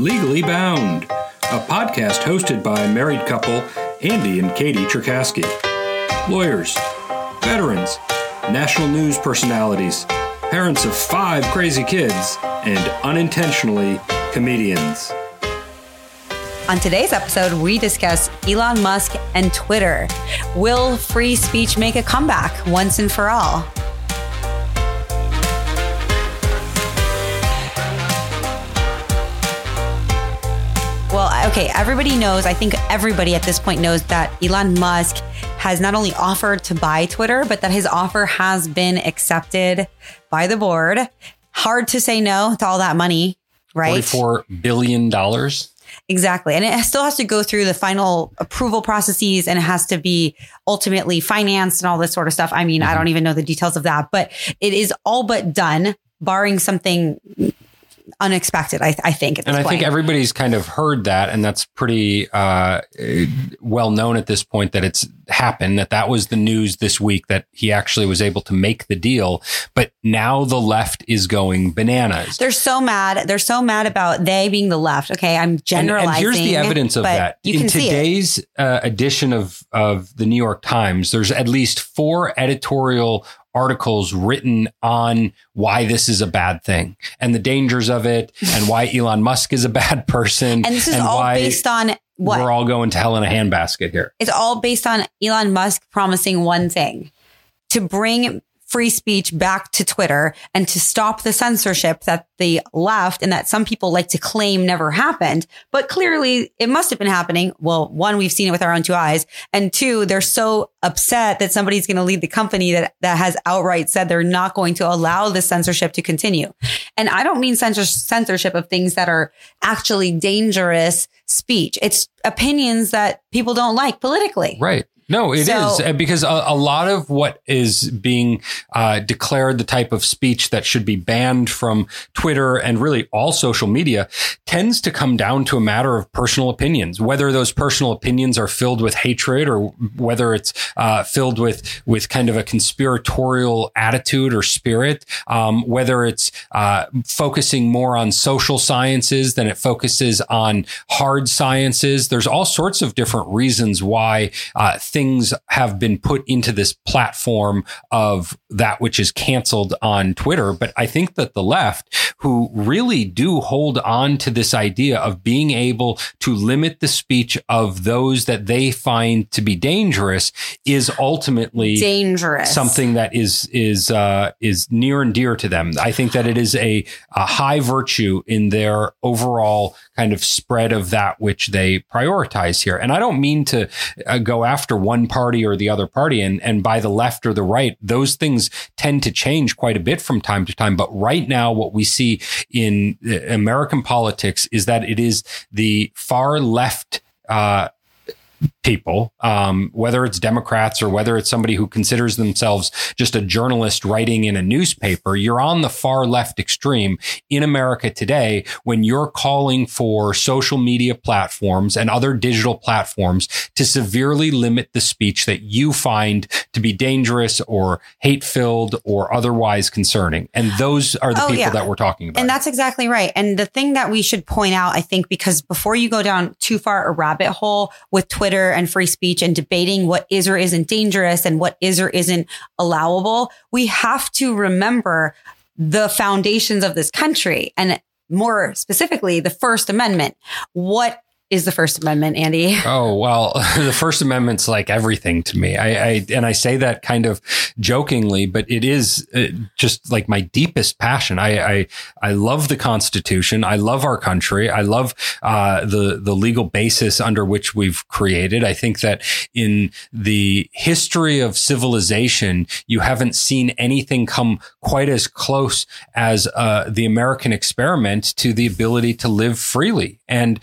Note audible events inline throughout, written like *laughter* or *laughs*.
Legally Bound, a podcast hosted by married couple Andy and Katie Cherkasky. Lawyers, veterans, national news personalities, parents of five crazy kids, and unintentionally comedians. On today's episode, we discuss Elon Musk and Twitter. Will free speech make a comeback once and for all? Okay, everybody knows, I think everybody at this point knows that Elon Musk has not only offered to buy Twitter, but that his offer has been accepted by the board. Hard to say no to all that money, right? $44 billion. Exactly. And it still has to go through the final approval processes and it has to be ultimately financed and all this sort of stuff. I mean, mm-hmm. I don't even know the details of that, but it is all but done, barring something unexpected. I, I think, and I point. think everybody's kind of heard that, and that's pretty uh, well known at this point that it's happened. That that was the news this week that he actually was able to make the deal. But now the left is going bananas. They're so mad. They're so mad about they being the left. Okay, I'm generalizing. And, and here's the evidence of that. In today's uh, edition of of the New York Times, there's at least four editorial articles written on why this is a bad thing and the dangers of it and why Elon Musk is a bad *laughs* person. And this is all based on what? We're all going to hell in a handbasket here. It's all based on Elon Musk promising one thing to bring free speech back to Twitter and to stop the censorship that the left and that some people like to claim never happened. But clearly it must have been happening. Well, one, we've seen it with our own two eyes. And two, they're so upset that somebody's going to lead the company that, that has outright said they're not going to allow the censorship to continue. And I don't mean censorship of things that are actually dangerous speech. It's opinions that people don't like politically. Right. No, it so, is because a, a, lot of what is being uh, declared the type of speech that should be banned from Twitter and really all social media tends to come down to a matter of personal opinions. Whether those personal opinions are filled with hatred or whether it's uh, filled with with kind of a conspiratorial attitude or spirit, um, whether it's uh, focusing more on social sciences than it focuses on hard sciences. There's all sorts of different reasons why uh, things things have been put into this platform of that which is canceled on Twitter. But I think that the left, who really do hold on to this idea of being able to limit the speech of those that they find to be dangerous, is ultimately dangerous. Something that is is uh, is near and dear to them. I think that it is a, a high virtue in their overall kind of spread of that which they prioritize here. And I don't mean to uh, go after one party or the other party and, and by the left or the right, those things tend to change quite a bit from time to time. But right now, what we see in uh, American politics is that it is the far left, uh, people, um, whether it's Democrats or whether it's somebody who considers themselves just a journalist writing in a newspaper, you're on the far left extreme in America today when you're calling for social media platforms and other digital platforms to severely limit the speech that you find to be dangerous or hate filled or otherwise concerning. And those are the oh, people yeah. that we're talking about. And that's exactly right. And the thing that we should point out, I think, because before you go down too far a rabbit hole with Twitter and free speech and debating what is or isn't dangerous and what is or isn't allowable, we have to remember the foundations of this country and more specifically, the First Amendment. What is the First Amendment, Andy? *laughs* Oh well, *laughs* the First Amendment's like everything to me. I, I, and I say that kind of jokingly, but it is uh, just like my deepest passion. I I, I love the Constitution. I love our country. I love uh, the the legal basis under which we've created. I think that in the history of civilization, you haven't seen anything come quite as close as uh, the American experiment to the ability to live freely. And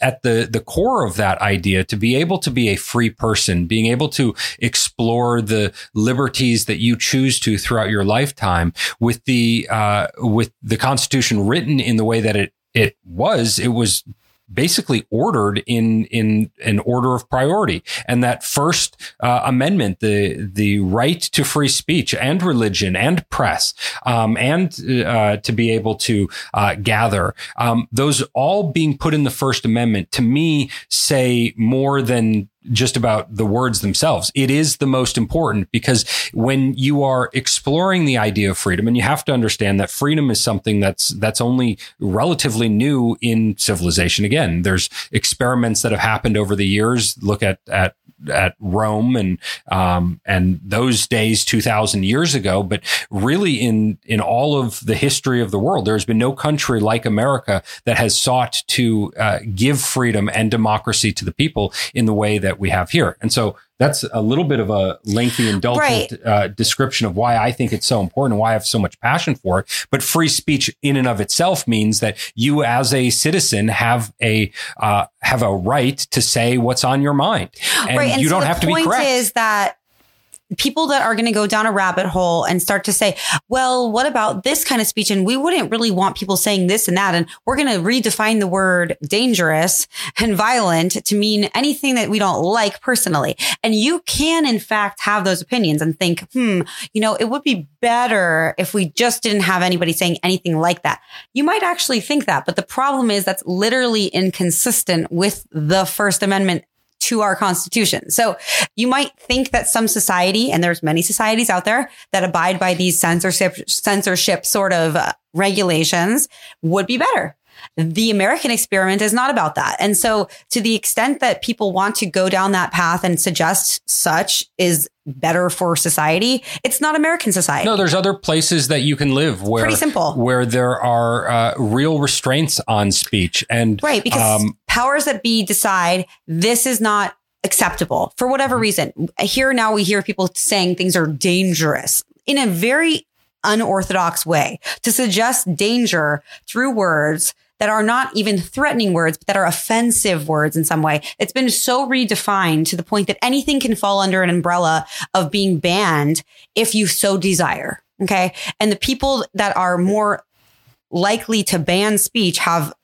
at the, the core of that idea to be able to be a free person, being able to explore the liberties that you choose to throughout your lifetime with the, uh, with the Constitution written in the way that it, it was, it was basically ordered in in an order of priority. And that first uh, amendment, the the right to free speech and religion and press, um, and uh, to be able to uh, gather, um, those all being put in the First Amendment, to me, say more than just about the words themselves. It is the most important because when you are exploring the idea of freedom, and you have to understand that freedom is something that's that's only relatively new in civilization. Again, there's experiments that have happened over the years. Look at at at Rome and um, and those days two thousand years ago. But really, in in all of the history of the world, there's been no country like America that has sought to uh, give freedom and democracy to the people in the way that we have here. And so that's a little bit of a lengthy, indulgent right. uh, description of why I think it's so important and why I have so much passion for it. But free speech, in and of itself, means that you, as a citizen, have a uh, have a right to say what's on your mind, and, right. and you so don't have to be correct. Is that people that are going to go down a rabbit hole and start to say, well, what about this kind of speech? And we wouldn't really want people saying this and that. And we're going to redefine the word dangerous and violent to mean anything that we don't like personally. And you can, in fact, have those opinions and think, hmm, you know, it would be better if we just didn't have anybody saying anything like that. You might actually think that, but the problem is that's literally inconsistent with the First Amendment to our constitution. So you might think that some society, and there's many societies out there that abide by these censorship, censorship sort of uh, regulations would be better. The American experiment is not about that. And so to the extent that people want to go down that path and suggest such is better for society, it's not American society. No, there's other places that you can live where Pretty simple. where there are uh, real restraints on speech and right because um, powers that be decide this is not acceptable for whatever mm-hmm. reason. Here now we hear people saying things are dangerous in a very unorthodox way to suggest danger through words that are not even threatening words, but that are offensive words in some way. It's been so redefined to the point that anything can fall under an umbrella of being banned if you so desire. Okay. And the people that are more likely to ban speech have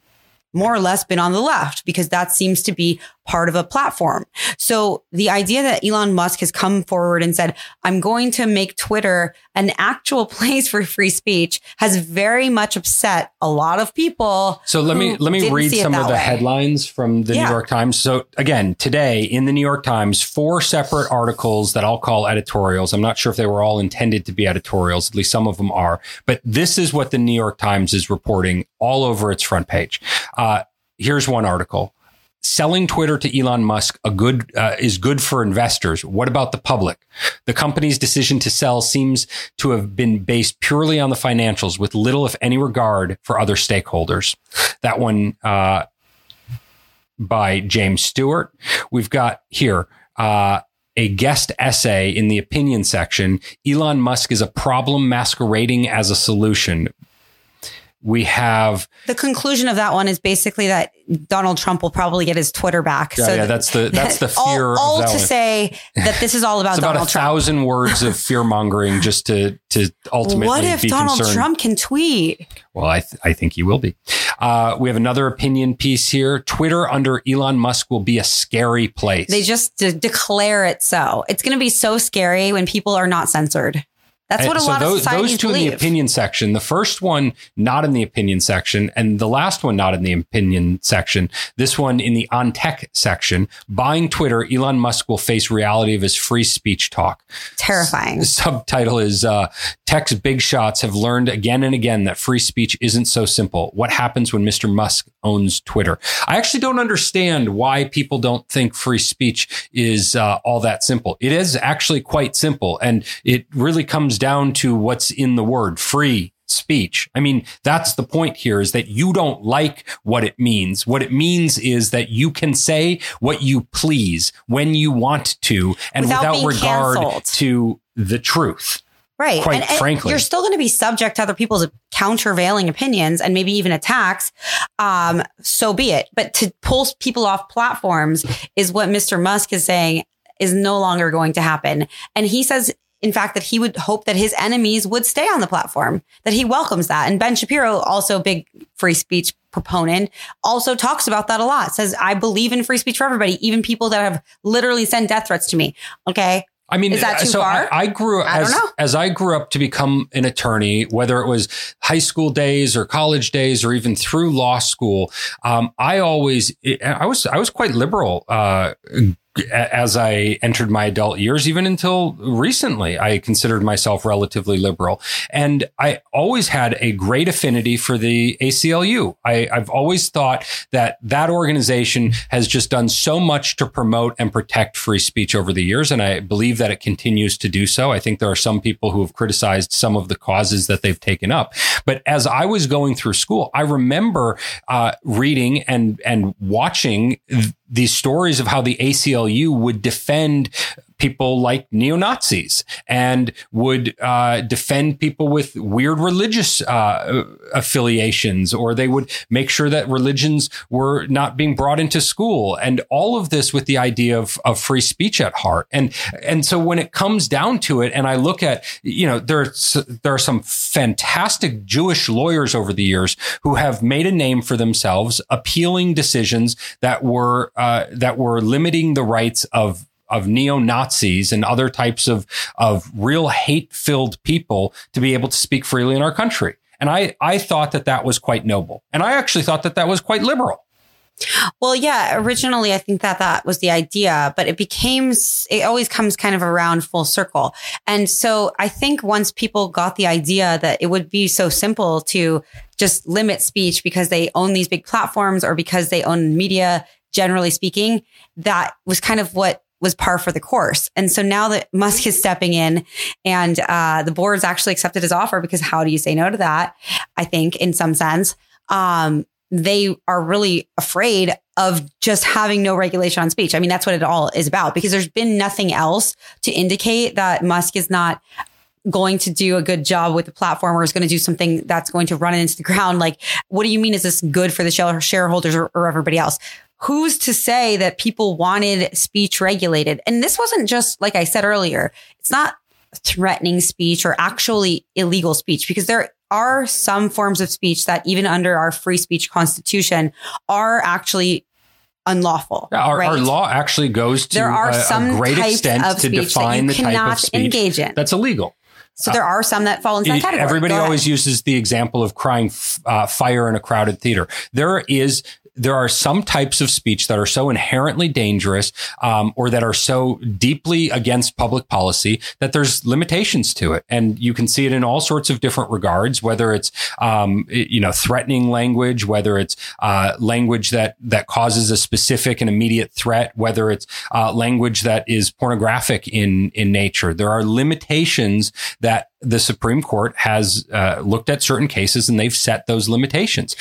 more or less been on the left because that seems to be part of a platform. So the idea that Elon Musk has come forward and said, I'm going to make Twitter an actual *laughs* place for free speech has very much upset a lot of people. So let me, let me read some of the way. headlines from the yeah. New York Times. So again, today in the New York Times, four separate articles that I'll call editorials. I'm not sure if they were all intended to be editorials. At least some of them are, but this is what the New York Times is reporting all over its front page. Uh, here's one article selling Twitter to Elon Musk a good uh, is good for investors. What about the public? The company's decision to sell seems to have been based purely on the financials, with little, if any, regard for other stakeholders. That one uh, by James Stewart. We've got here. Uh, a guest essay in the opinion section. Elon Musk is a problem masquerading as a solution we have the conclusion of that one is basically that Donald Trump will probably get his Twitter back. Yeah, so yeah that's the that's the *laughs* fear. all, all to one. say that this is all *laughs* about it's Donald about a Trump. thousand words of fear mongering just to to ultimately. What if Donald concerned. Trump can tweet? Well, I th- I think he will be. Uh, we have another opinion piece here. Twitter under Elon Musk will be a scary place. They just de- declare it so. It's going to be so scary when people are not censored. That's what a so lot those, of societies those two believe. in the opinion section. The first one not in the opinion section, and the last one not in the opinion section. This one in the on tech section. Buying Twitter, Elon Musk will face reality of his free speech talk. Terrifying. The subtitle is uh, Tech's big shots have learned again and again that free speech isn't so simple. What happens when Mr. Musk owns Twitter? I actually don't understand why people don't think free speech is uh, all that simple. It is actually quite simple, and it really comes down to what's in the word free speech. I mean, that's the point here is that you don't like what it means. What it means is that you can say what you please when you want to and without, without regard canceled. to the truth. Right. Quite and, and frankly. You're still going to be subject to other people's countervailing opinions and maybe even attacks. Um, so be it. But to pull people off platforms is what Mr. Musk is saying is no longer going to happen. And he says in fact, that he would hope that his enemies would stay on the platform, that he welcomes that. And Ben Shapiro, also big free speech proponent, also talks about that a lot. Says, I believe in free speech for everybody, even people that have literally sent death threats to me. Okay. I mean, Is that too so far? I, I grew I as, as I grew up to become an attorney, whether it was high school days or college days or even through law school. Um, I always, I was, I was quite liberal, uh, as I entered my adult years, even until recently, I considered myself relatively liberal. And I always had a great affinity for the ACLU. I, I've always thought that that organization has just done so much to promote and protect free speech over the years. And I believe that it continues to do so. I think there are some people who have criticized some of the causes that they've taken up. But as I was going through school, I remember uh, reading and, and watching th- these stories of how the ACLU would defend people like neo Nazis and would uh, defend people with weird religious uh, affiliations, or they would make sure that religions were not being brought into school, and all of this with the idea of, of free speech at heart. And and so when it comes down to it, and I look at you know there's there are some fantastic Jewish lawyers over the years who have made a name for themselves appealing decisions that were uh, that were limiting the rights of of neo Nazis and other types of of real hate filled people to be able to speak freely in our country. And I I thought that that was quite noble, and I actually thought that that was quite liberal. Well, yeah, originally I think that that was the idea, but it became, it always comes kind of around full circle. And so I think once people got the idea that it would be so simple to just limit speech because they own these big platforms or because they own media, generally speaking, that was kind of what was par for the course. And so now that Musk is stepping in and uh, the board's actually accepted his offer because how do you say no to that? I think in some sense. Um, they are really afraid of just having no regulation on speech. I mean, that's what it all is about because there's been nothing else to indicate that Musk is not going to do a good job with the platform or is going to do something that's going to run it into the ground. Like, what do you mean? Is this good for the shareholders or, or everybody else? Who's to say that people wanted speech regulated? And this wasn't just, like I said earlier, it's not threatening speech or actually illegal speech because there are some forms of speech that even under our free speech constitution are actually unlawful. Our, right? our law actually goes to There are a, a some great types extent to define the type of cannot speech engage in. that's illegal. so there are some that fall into that category. Everybody always uses the example of crying f- uh, fire in a crowded theater. There is there are some types of speech that are so inherently dangerous um, or that are so deeply against public policy that there's limitations to it and you can see it in all sorts of different regards whether it's um, you know threatening language whether it's uh, language that that causes a specific and immediate threat whether it's uh, language that is pornographic in in nature there are limitations that the Supreme Court has uh, looked at certain cases and they've set those limitations.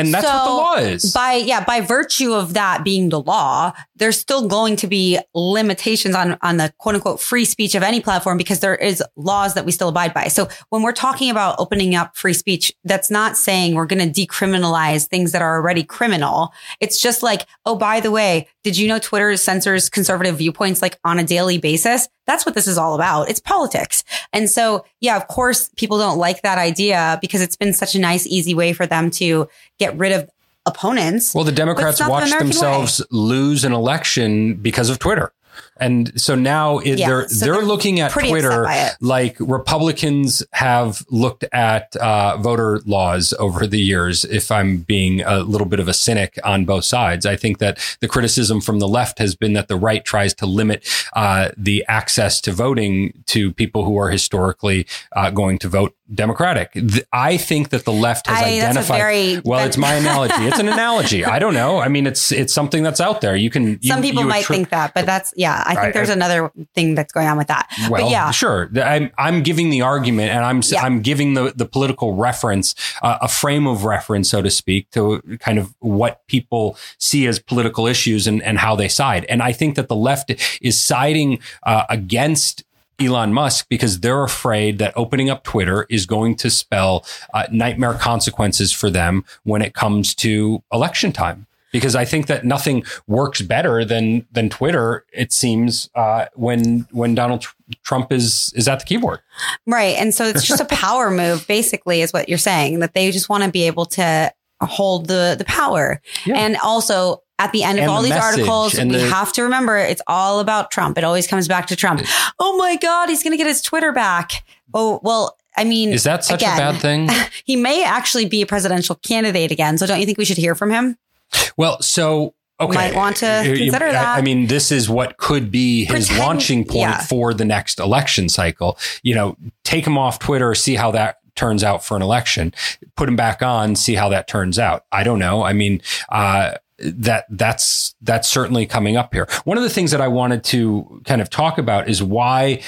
And that's what the So, law is. By yeah, by virtue of that being the law, there's still going to be limitations on on the quote unquote free speech of any platform because there is laws that we still abide by. So when we're talking about opening up free speech, that's not saying we're going to decriminalize things that are already criminal. It's just like, oh, by the way, did you know Twitter censors conservative viewpoints like on a daily basis? That's what this is all about. It's politics. And so, yeah, of course, people don't like that idea because it's been such a nice, easy way for them to get rid of opponents. well, the Democrats the watched themselves lose an election because of Twitter. And so now it, Yeah, they're so they're they're looking at Twitter like Republicans have looked at uh, voter laws over the years. If I'm being a little bit of a cynic on both sides, I think that the criticism from the left has been that the right tries to limit uh, the access to voting to people who are historically uh, going to vote Democratic. Th- I think that the left has I- identified. very- well, it's my analogy. It's an analogy. I don't know. I mean, it's it's something that's out there. You can. You, Some people might think that, but that's yeah. I think I- there's I- another thing that's going on with that. Well, but yeah, sure. I'm I'm giving the argument, and I'm Yeah. am giving the the political reference, uh, a frame of reference, so to speak, to kind of what people see as political issues and and how they side. And I think that the left is siding uh, against. Elon Musk, because they're afraid that opening up Twitter is going to spell uh, nightmare consequences for them when it comes to election time. Because I think that nothing works better than than Twitter. It seems uh, when when Donald Trump is is at the keyboard. Right. And so it's just a power move, basically, is what you're saying, that they just want to be able to hold the, the power. Yeah. And also, at the end of And all the these articles, we the- have to remember it's all about Trump. It always comes back to Trump. Oh my God, he's going to get his Twitter back. Oh, well, I mean, Is that such again, a bad thing? *laughs* He may actually be a presidential candidate again. So don't you think we should hear from him? Well, so okay, Might want to consider I- that. I mean, this is what could be his Pretend- launching point yeah. for the next election cycle. You know, take him off Twitter, see how that turns out for an election. Put him back on, see how that turns out. I don't know. I mean, uh, that that's that's certainly coming up here. One of the things that I wanted to kind of talk about is why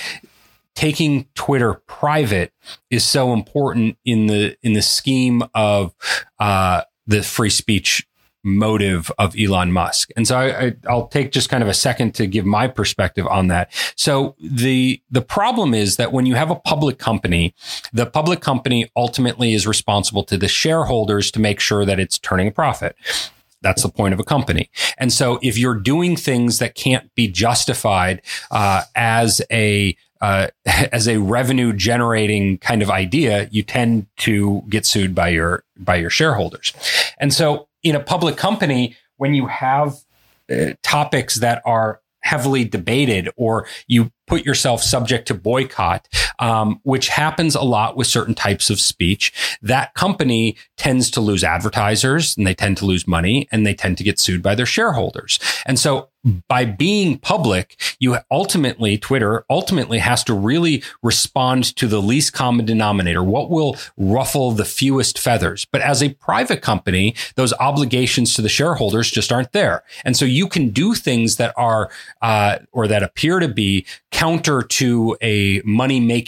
taking Twitter private is so important in the in the scheme of uh, the free speech motive of Elon Musk. And so I, I, I'll take just kind of a second to give my perspective on that. So the the problem is that when you have a public company, the public company ultimately is responsible to the shareholders to make sure that it's turning a profit. That's the point of a company. And so if you're doing things that can't be justified uh, as a uh, *laughs* as a revenue generating kind of idea, you tend to get sued by your by your shareholders. And so in a public company, when you have uh, topics that are heavily debated or you put yourself subject to boycott, um, which happens a lot with certain types of speech, that company tends to lose advertisers and they tend to lose money and they tend to get sued by their shareholders. And so by being public, you ultimately, Twitter ultimately has to really respond to the least common denominator. What will ruffle the fewest feathers? But as a private company, those obligations to the shareholders just aren't there. And so you can do things that are, uh, or that appear to be counter to a money making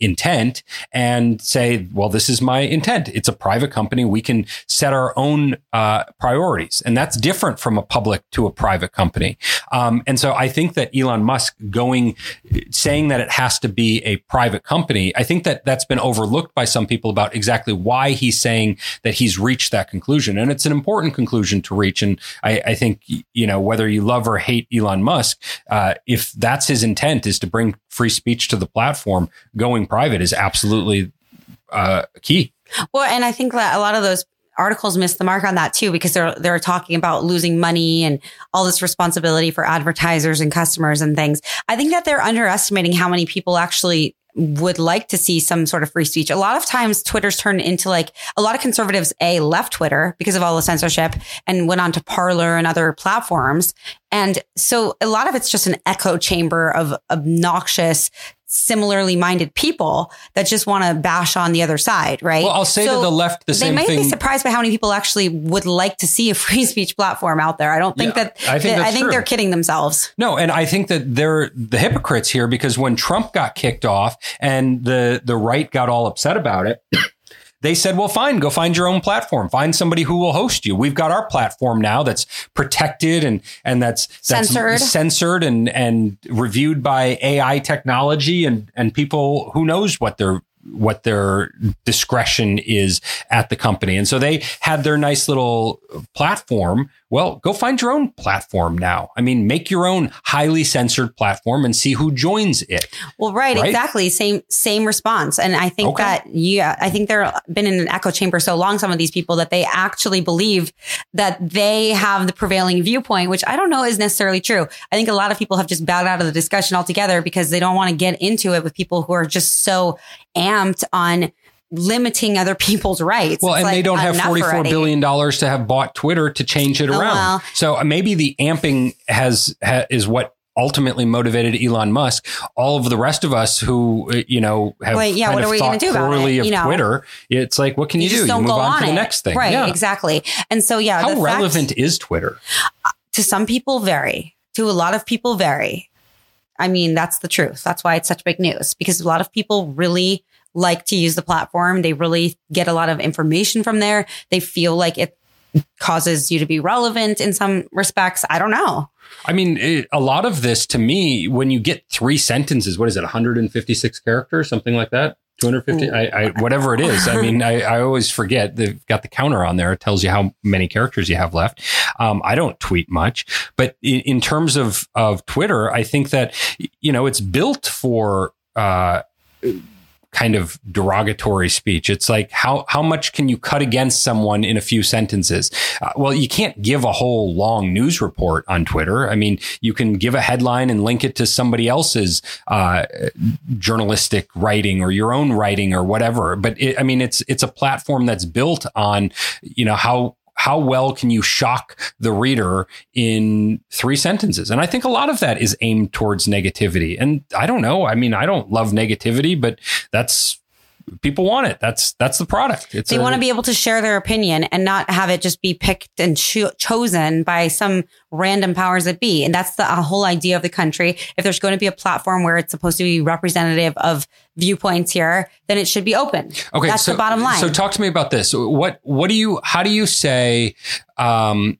intent and say, well, this is my intent. It's a private company. We can set our own uh, priorities. And that's different from a public to a private company. Um, and so I think that Elon Musk going, saying that it has to be a private company, I think that that's been overlooked by some people about exactly why he's saying that he's reached that conclusion. And it's an important conclusion to reach. And I, I think, you know, whether you love or hate Elon Musk, uh, if that's his intent is to bring free speech to the platform, going private is absolutely uh, key. Well, and I think that a lot of those articles miss the mark on that too, because they're they're talking about losing money and all this responsibility for advertisers and customers and things. I think that they're underestimating how many people actually would like to see some sort of free speech. A lot of times Twitter's turned into like a lot of conservatives, A, left Twitter because of all the censorship and went on to Parler and other platforms. And so a lot of it's just an echo chamber of obnoxious, similarly minded people that just want to bash on the other side, right? Well, I'll say So to the left the same thing. they might thing. be surprised by how many people actually would like to see a free *laughs* speech platform out there. I don't think Yeah, that I think that- I think true. they're kidding themselves. No, and I think that they're the hypocrites here because when Trump got kicked off and the the right got all upset about it, they said, "Well, fine, go find your own platform. Find somebody who will host you. We've got our platform now that's protected and and that's, that's Censored. censored and and reviewed by AI technology and and people who knows what their what their discretion is at the company. And so they had their nice little platform. Well, go find your own platform now. I mean, make your own highly censored platform and see who joins it. Well, right, Right? exactly. Same same response. And I think Okay. that yeah, I think they're been in an echo chamber so long, some of these people that they actually believe that they have the prevailing viewpoint, which I don't know is necessarily true. I think a lot of people have just bowed out of the discussion altogether because they don't want to get into it with people who are just so on limiting other people's rights. Well, It's and they don't have forty-four already. billion dollars to have bought Twitter to change it Oh, around. well. So uh, maybe the amping has ha, is what ultimately motivated Elon Musk. All of the rest of us who uh, you know have Wait, yeah, what of are we thought gonna do about it? You know? Twitter. It's like what can you, just do? you move go on, on, to the next thing. Right, Yeah. exactly. And so, yeah, How the fact- relevant is Twitter? to some people vary to a lot of people vary i mean that's the truth that's why it's such big news because a lot of people really like to use the platform they really get a lot of information from there they feel like it causes you to be relevant in some respects i don't know I mean, it, a lot of this to me, when you get three sentences, what is it, 156 characters, something like that? 250, I, I, whatever it is. I *laughs* mean, I, I always forget they've got the counter on there. It tells you how many characters you have left. Um, I don't tweet much, but in, in, terms of of Twitter, I think that you know it's built for. Uh, kind of derogatory speech. It's like how how much can you cut against someone in a few sentences? Uh, well, you can't give a whole long news report on Twitter. I mean, you can give a headline and link it to somebody else's uh, journalistic writing or your own writing or whatever. But it, I mean, it's it's a platform that's built on you know how how well can you shock the reader in three sentences? And I think a lot of that is aimed towards negativity. And I don't know. I mean, I don't love negativity, but that's people want it. That's that's the product. It's they a, want to be able to share their opinion and not have it just be picked and cho- chosen by some random powers that be. And that's the whole idea of the country. If there's going to be a platform where it's supposed to be representative of viewpoints here, then it should be open. Okay, that's so, the bottom line. So talk to me about this. What what do you how do you say um,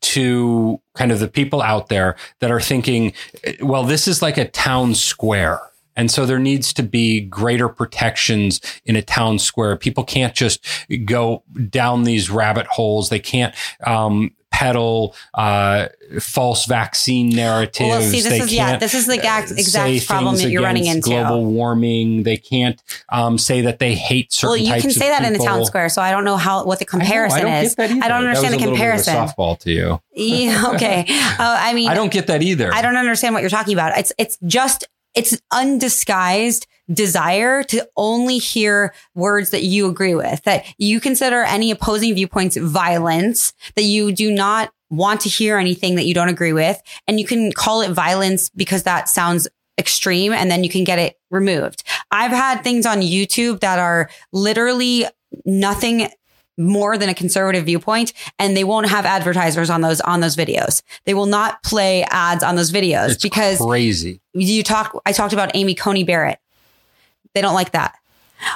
to kind of the people out there that are thinking, well, this is like a town square and so there needs to be greater protections in a town square. People can't just go down these rabbit holes. They can't, um, peddle uh, false vaccine narratives. Well, see, this they is yeah, this is the exact, exact problem that you're running into. Global warming. They can't um, say that they hate certain. Well, you can say that people. in a town square, so I don't know how what the comparison I is. I don't understand the comparison. softball to you. *laughs* Yeah, okay. *laughs* Uh, I mean, I don't get that either. I don't understand what you're talking about. It's it's just it's undisguised desire to only hear words that you agree with, that you consider any opposing viewpoints violence, that you do not want to hear anything that you don't agree with. And you can call it violence because that sounds extreme and then you can get it removed. I've had things on YouTube that are literally nothing more than a conservative viewpoint and they won't have advertisers on those on those videos. They will not play ads on those videos it's because crazy. You talk I talked about Amy Coney Barrett. They don't like that.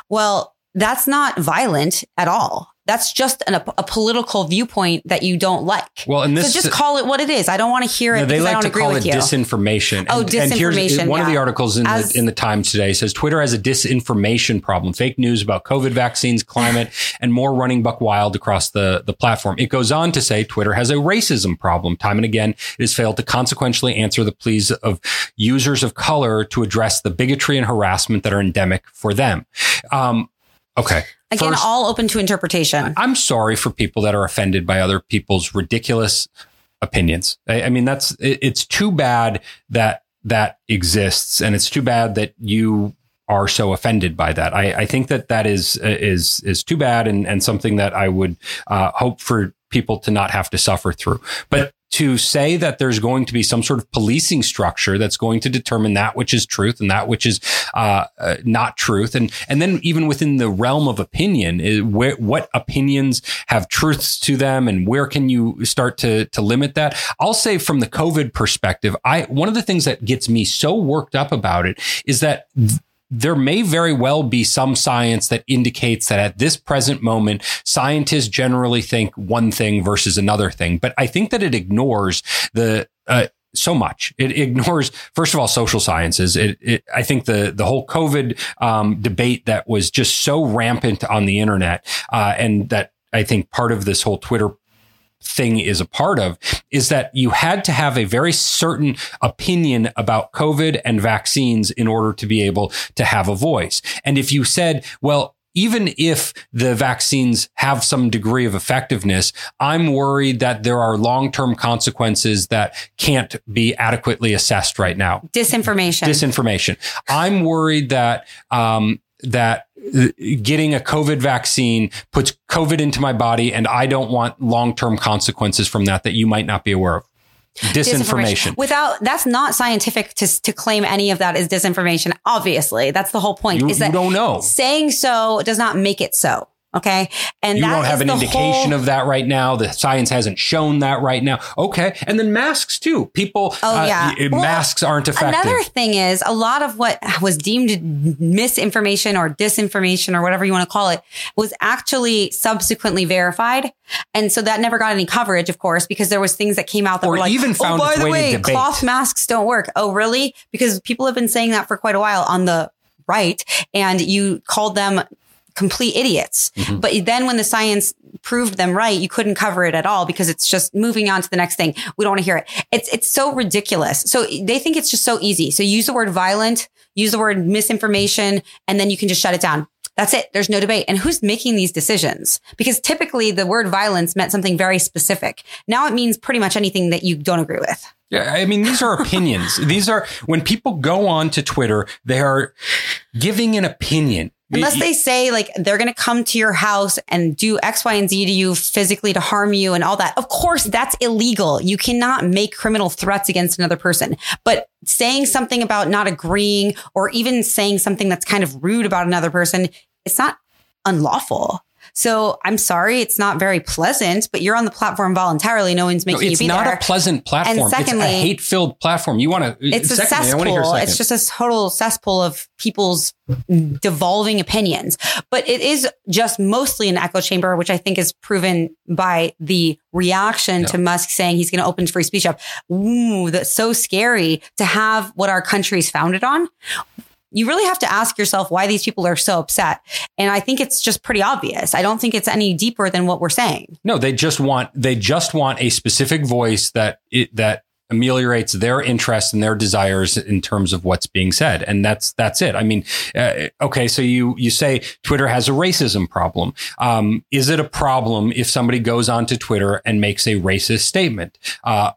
Well, that's not violent at all. That's just an, a, a, political viewpoint that you don't like. Well, and this so just call it what it is. I don't want to hear it. No, they like to call it you. disinformation. Oh, and, disinformation. And one yeah. of the articles in As, the in the Times today says Twitter has a disinformation problem. Fake news about COVID vaccines, climate, *laughs* and more running buck wild across the the platform. It goes on to say Twitter has a racism problem. Time and again, it has failed to consequentially answer the pleas of users of color to address the bigotry and harassment that are endemic for them. Um, okay. Again, First, all open to interpretation. I'm sorry for people that are offended by other people's ridiculous opinions. I, I mean, that's it, it's too bad that that exists, and it's too bad that you are so offended by that. I, I think that that is is is too bad, and and something that I would uh, hope for people to not have to suffer through. But to say that there's going to be some sort of policing structure that's going to determine that which is truth and that which is uh, uh, not truth, and and then even within the realm of opinion, is where, what opinions have truths to them, and where can you start to to limit that? I'll say from the COVID perspective, I one of the things that gets me so worked up about it is that. Th- there may very well be some science that indicates that at this present moment, scientists generally think one thing versus another thing. But I think that it ignores the, uh, so much. It ignores, first of all, social sciences. It, it, I think the the whole COVID um, debate that was just so rampant on the internet, uh, and that I think part of this whole Twitter thing is a part of is that you had to have a very certain opinion about COVID and vaccines in order to be able to have a voice. And if you said, well, even if the vaccines have some degree of effectiveness, I'm worried that there are long term consequences that can't be adequately assessed right now. Disinformation. Disinformation. I'm worried that um, that uh, getting a COVID vaccine puts COVID into my body and I don't want long term consequences from that that you might not be aware of. Disinformation. disinformation. Without that's not scientific to to claim any of that is disinformation. Obviously, that's the whole point. You, is that don't know saying so does not make it so. Okay. And you don't have an indication whole... of that right now. The science hasn't shown that right now. Okay. And then masks too. People, oh, uh, yeah. Well, masks aren't effective. Another thing is a lot of what was deemed misinformation or disinformation or whatever you want to call it was actually subsequently verified. And so that never got any coverage, of course, because there was things that came out that or were like, even oh, found oh, by the way, way cloth masks don't work. Oh, really? Because people have been saying that for quite a while on the right. And you called them complete idiots. Mhm. But then when the science proved them right, you couldn't cover it at all because it's just moving on to the next thing. We don't want to hear it. It's it's so ridiculous. So they think it's just so easy. So use the word violent, use the word misinformation, and then you can just shut it down. That's it. There's no debate. And who's making these decisions? Because typically the word violence meant something very specific. Now it means pretty much anything that you don't agree with. Yeah, I mean, these are opinions. these are when people go on to Twitter, they are giving an opinion. Unless they say like they're going to come to your house and do X, Y, and Z to you physically to harm you and all that. Of course, that's illegal. You cannot make criminal threats against another person. But saying something about not agreeing or even saying something that's kind of rude about another person, it's not unlawful. So I'm sorry, it's not very pleasant, but you're on the platform voluntarily. No one's No, making it's you be there. It's not a pleasant platform. And secondly- it's a hate-filled platform. You want to? Uh, it's a cesspool. It's just a total cesspool of people's devolving opinions. But it is just mostly an echo chamber, which I think is proven by the reaction to Musk saying he's going to open free speech up. Ooh, that's so scary to have what our country's founded on. You really have to ask yourself why these people are so upset. And I think it's just pretty obvious. I don't think it's any deeper than what we're saying. No, they just want they just want a specific voice that it, that ameliorates their interests and their desires in terms of what's being said, and that's that's it. I mean, uh, okay, so you you say Twitter has a racism problem. Um, is it a problem if somebody goes onto Twitter and makes a racist statement? Uh,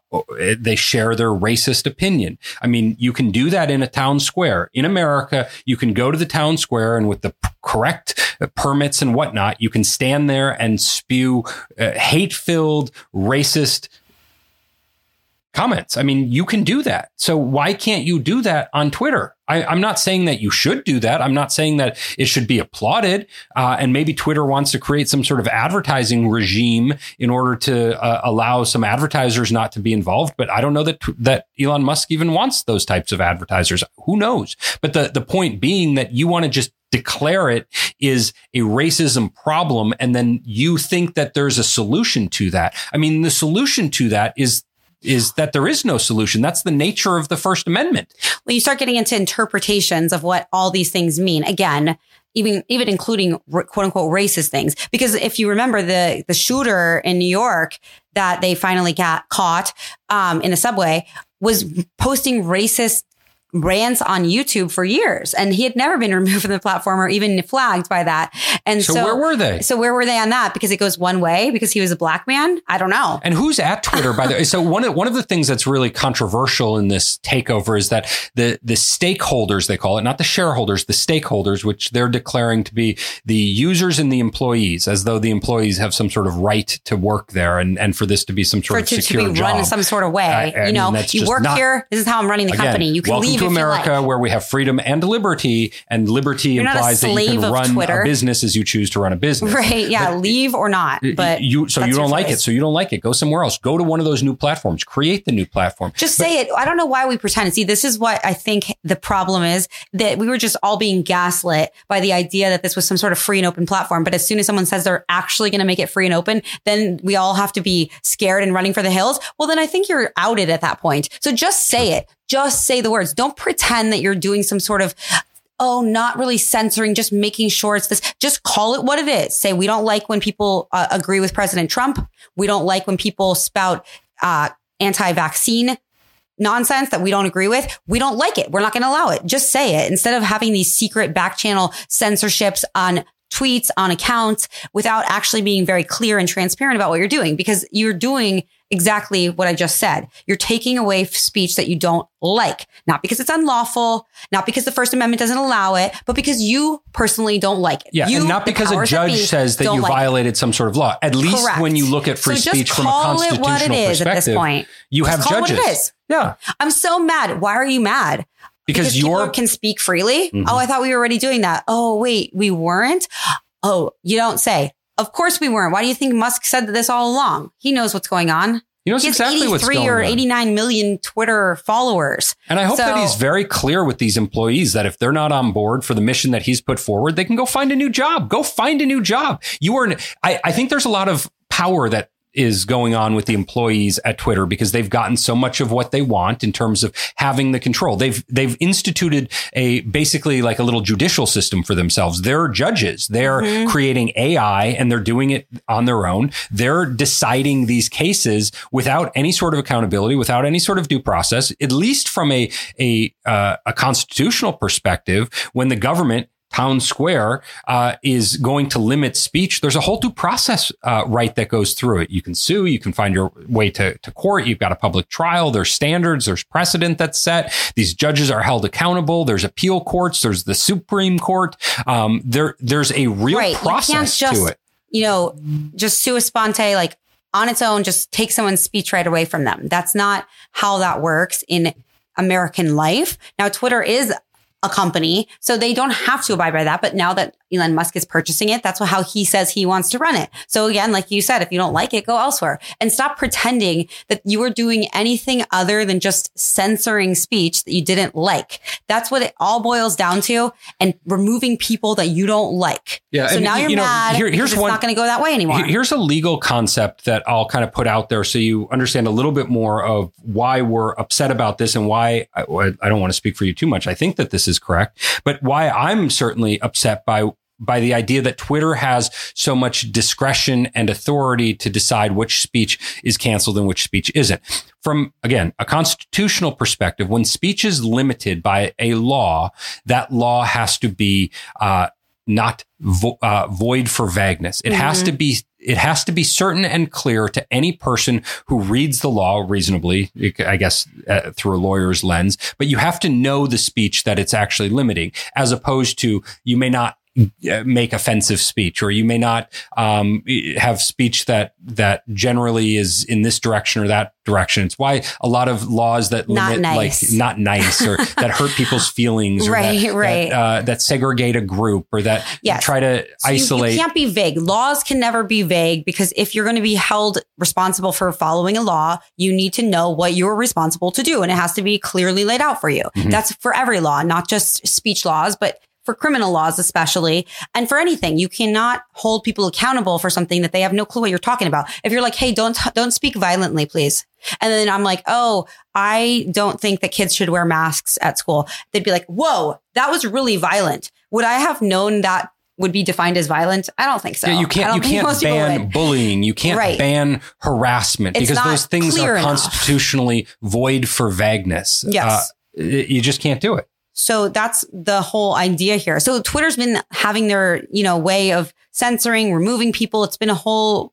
they share their racist opinion. I mean, you can do that in a town square in America. You can go to the town square and with the correct uh, permits and whatnot, you can stand there and spew uh, hate-filled, racist comments. I mean, you can do that. So why can't you do that on Twitter? I, I'm not saying that you should do that. I'm not saying that it should be applauded. Uh, and maybe Twitter wants to create some sort of advertising regime in order to uh, allow some advertisers not to be involved. But I don't know that that Elon Musk even wants those types of advertisers. Who knows? But the the point being that you want to just declare it is a racism problem and then you think that there's a solution to that. I mean, the solution to that is is that there is no solution. That's the nature of the First Amendment. Well, you start getting into interpretations of what all these things mean. Again, even even including quote unquote racist things. Because if you remember the the shooter in New York that they finally got caught um, in the subway was posting racist rants on YouTube for years, and he had never been *laughs* removed from the platform or even flagged by that. And So, so, where were they? so where were they on that? Because it goes one way because he was a black man. I don't know. And who's at Twitter, by the way? So one of one of the things that's really controversial in this takeover is that the the stakeholders they call it, not the shareholders, the stakeholders, which they're declaring to be the users and the employees, as though the employees have some sort of right to work there, and and for this to be some sort it of to, to secure be job. run in some sort of way, I- I you know, mean, you work not- here. This is how I'm running the Again, company. You can leave to you like. America, where we have freedom and liberty, and liberty You're implies that you can run Twitter. a business as you choose to run a business. Right. Yeah. But- leave or not. But you so you don't like it so you don't like it go somewhere else go to one of those new platforms create the new platform just say it. I don't know why we pretend. See, this is what I think the problem is that we were just all being gaslit by the idea that this was some sort of free and open platform. But as soon as someone says they're actually going to make it free and open, then we all have to be scared and running for the hills. Well, then I think you're outed at that point. So just say it. Just say the words. Don't pretend that you're doing some sort of oh, not really censoring, just making sure it's this. Just call it what it is. Say, we don't like when people uh, agree with President Trump. We don't like when people spout uh, anti vaccine nonsense that we don't agree with. We don't like it. We're not going to allow it. Just say it instead of having these secret back channel censorships on tweets, on accounts without actually being very clear and transparent about what you're doing because you're doing exactly what I just said. You're taking away speech that you don't like, not because it's unlawful, not because the First Amendment doesn't allow it, but because you personally don't like it. yeah You, and not because a judge be, says that you like it. violated some sort of law at least Correct. when you look at free So speech from a it constitutional what it is at perspective this point. you Just have call it what judges it is. yeah I'm so mad. Why are you mad? because, people you're can speak freely. Mhm. Oh, I thought we were already doing that. Oh, wait, we weren't. Oh, you don't say. Of course we weren't. Why do you think Musk said this all along? He knows what's going on. you know He has exactly what's 83 going or 89 million Twitter followers. and i hope that he's very clear with these employees that if they're not on board for the mission that he's put forward they can go find a new job go find a new job you are I, I think there's a lot of power that is going on with the employees at Twitter because they've gotten so much of what they want in terms of having the control. They've they've instituted a basically like a little judicial system for themselves. They're judges. They're mm-hmm. creating AI and they're doing it on their own. They're deciding these cases without any sort of accountability, without any sort of due process, at least from a a uh, a constitutional perspective. When the government town square uh, is going to limit speech, there's a whole due process uh, right that goes through it. You can sue, you can find your way to, to court, you've got a public trial, there's standards, there's precedent that's set. These judges are held accountable, there's appeal courts, there's the Supreme Court. Um, there, there's a real right. process just, to it. You know, just sua sponte, like on its own, just take someone's speech right away from them. That's not how that works in American life. Now, Twitter is a company. So they don't have to abide by that. But now that Elon Musk is purchasing it, that's how he says he wants to run it. So again, like you said, if you don't like it, go elsewhere and stop pretending that you are doing anything other than just censoring speech that you didn't like. That's what it all boils down to and removing people that you don't like. Yeah. So now you're you know, mad. Here, here's it's one, not going to go that way anymore. Here's a legal concept that I'll kind of put out there so you understand a little bit more of why we're upset about this and why I, I don't want to speak for you too much. I think that this is is correct. But why I'm certainly upset by by the idea that Twitter has so much discretion and authority to decide which speech is canceled and which speech isn't. From again, a constitutional perspective, when speech is limited by a law, that law has to be uh, not vo- uh, void for vagueness. It mm-hmm. has to be it has to be certain and clear to any person who reads the law reasonably, I guess, uh, through a lawyer's lens. But you have to know the speech that it's actually limiting, as opposed to you may not make offensive speech, or you may not um, have speech that that generally is in this direction or that direction. It's why a lot of laws that limit, nice. like not nice, or *laughs* that hurt people's feelings, or right, that, right, that, uh, that, segregate a group, or that yes. try to so isolate. You, you can't be vague. Laws can never be vague because if you're going to be held responsible for following a law, you need to know what you're responsible to do, and it has to be clearly laid out for you. Mm-hmm. That's for every law, not just speech laws, but for criminal laws, especially, and for anything. You cannot hold people accountable for something that they have no clue what you're talking about. If you're like, Hey, don't, don't speak violently, please. And then I'm like, Oh, I don't think that kids should wear masks at school. They'd be like, Whoa, that was really violent. Would I have known that would be defined as violent? I don't think so. Yeah, you can't. You can't ban bullying. You can't right. ban harassment it's because those things are constitutionally void for vagueness. Yes, uh, you just can't do it. So that's the whole idea here. So Twitter's been having their, you know, way of censoring, removing people. It's been a whole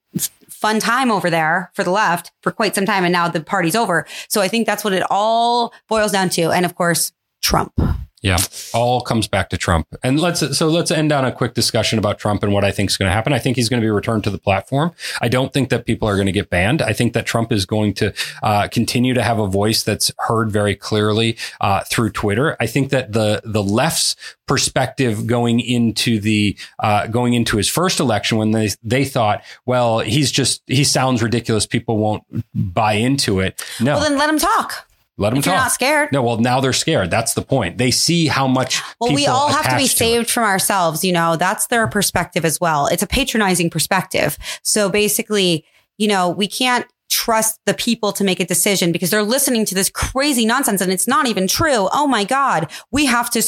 fun time over there for the left for quite some time. And now the party's over. So I think that's what it all boils down to. And of course, Trump. Yeah, all comes back to Trump. And let's so let's end on a quick discussion about Trump and what I think is going to happen. I think he's going to be returned to the platform. I don't think that people are going to get banned. I think that Trump is going to uh, continue to have a voice that's heard very clearly uh, through Twitter. I think that the the left's perspective going into the uh, going into his first election when they they thought, well, he's just he sounds ridiculous. People won't buy into it. No, well then let him talk. Let them if talk. You're not scared. No, well, now they're scared. That's the point. They see how much. Well, we all have to be saved from ourselves. You know, that's their perspective as well. It's a patronizing perspective. So basically, you know, we can't trust the people to make a decision because they're listening to this crazy nonsense and it's not even true. Oh my God. We have to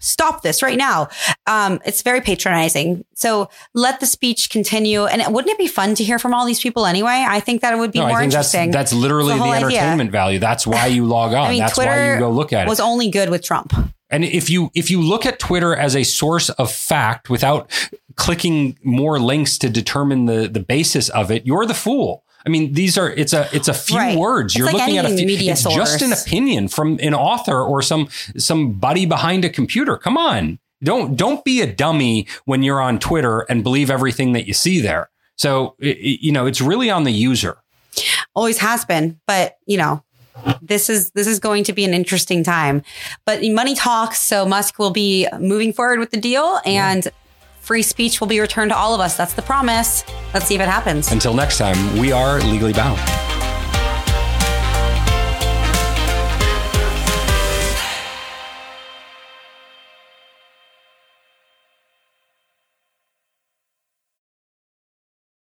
stop this right now. Um, it's very patronizing. So let the speech continue. And wouldn't it be fun to hear from all these people anyway? I think that it would be no, more interesting. That's, that's literally the, the entertainment idea. value. That's why you *sighs* log on. I mean, that's Twitter why you go look at it. Was only good with Trump. And if you if you look at Twitter as a source of fact without clicking more links to determine the the basis of it, you're the fool. I mean, these are it's a it's a few right. words. It's You're like looking at a few. Media it's source. just an opinion from an author or some somebody behind a computer. Come on, don't don't be a dummy when you're on Twitter and believe everything that you see there. So you know, it's really on the user. Always has been, but you know, this is this is going to be an interesting time. But money talks, so Musk will be moving forward with the deal and yeah free speech will be returned to all of us. That's the promise. Let's see if it happens. Until next time, we are legally bound.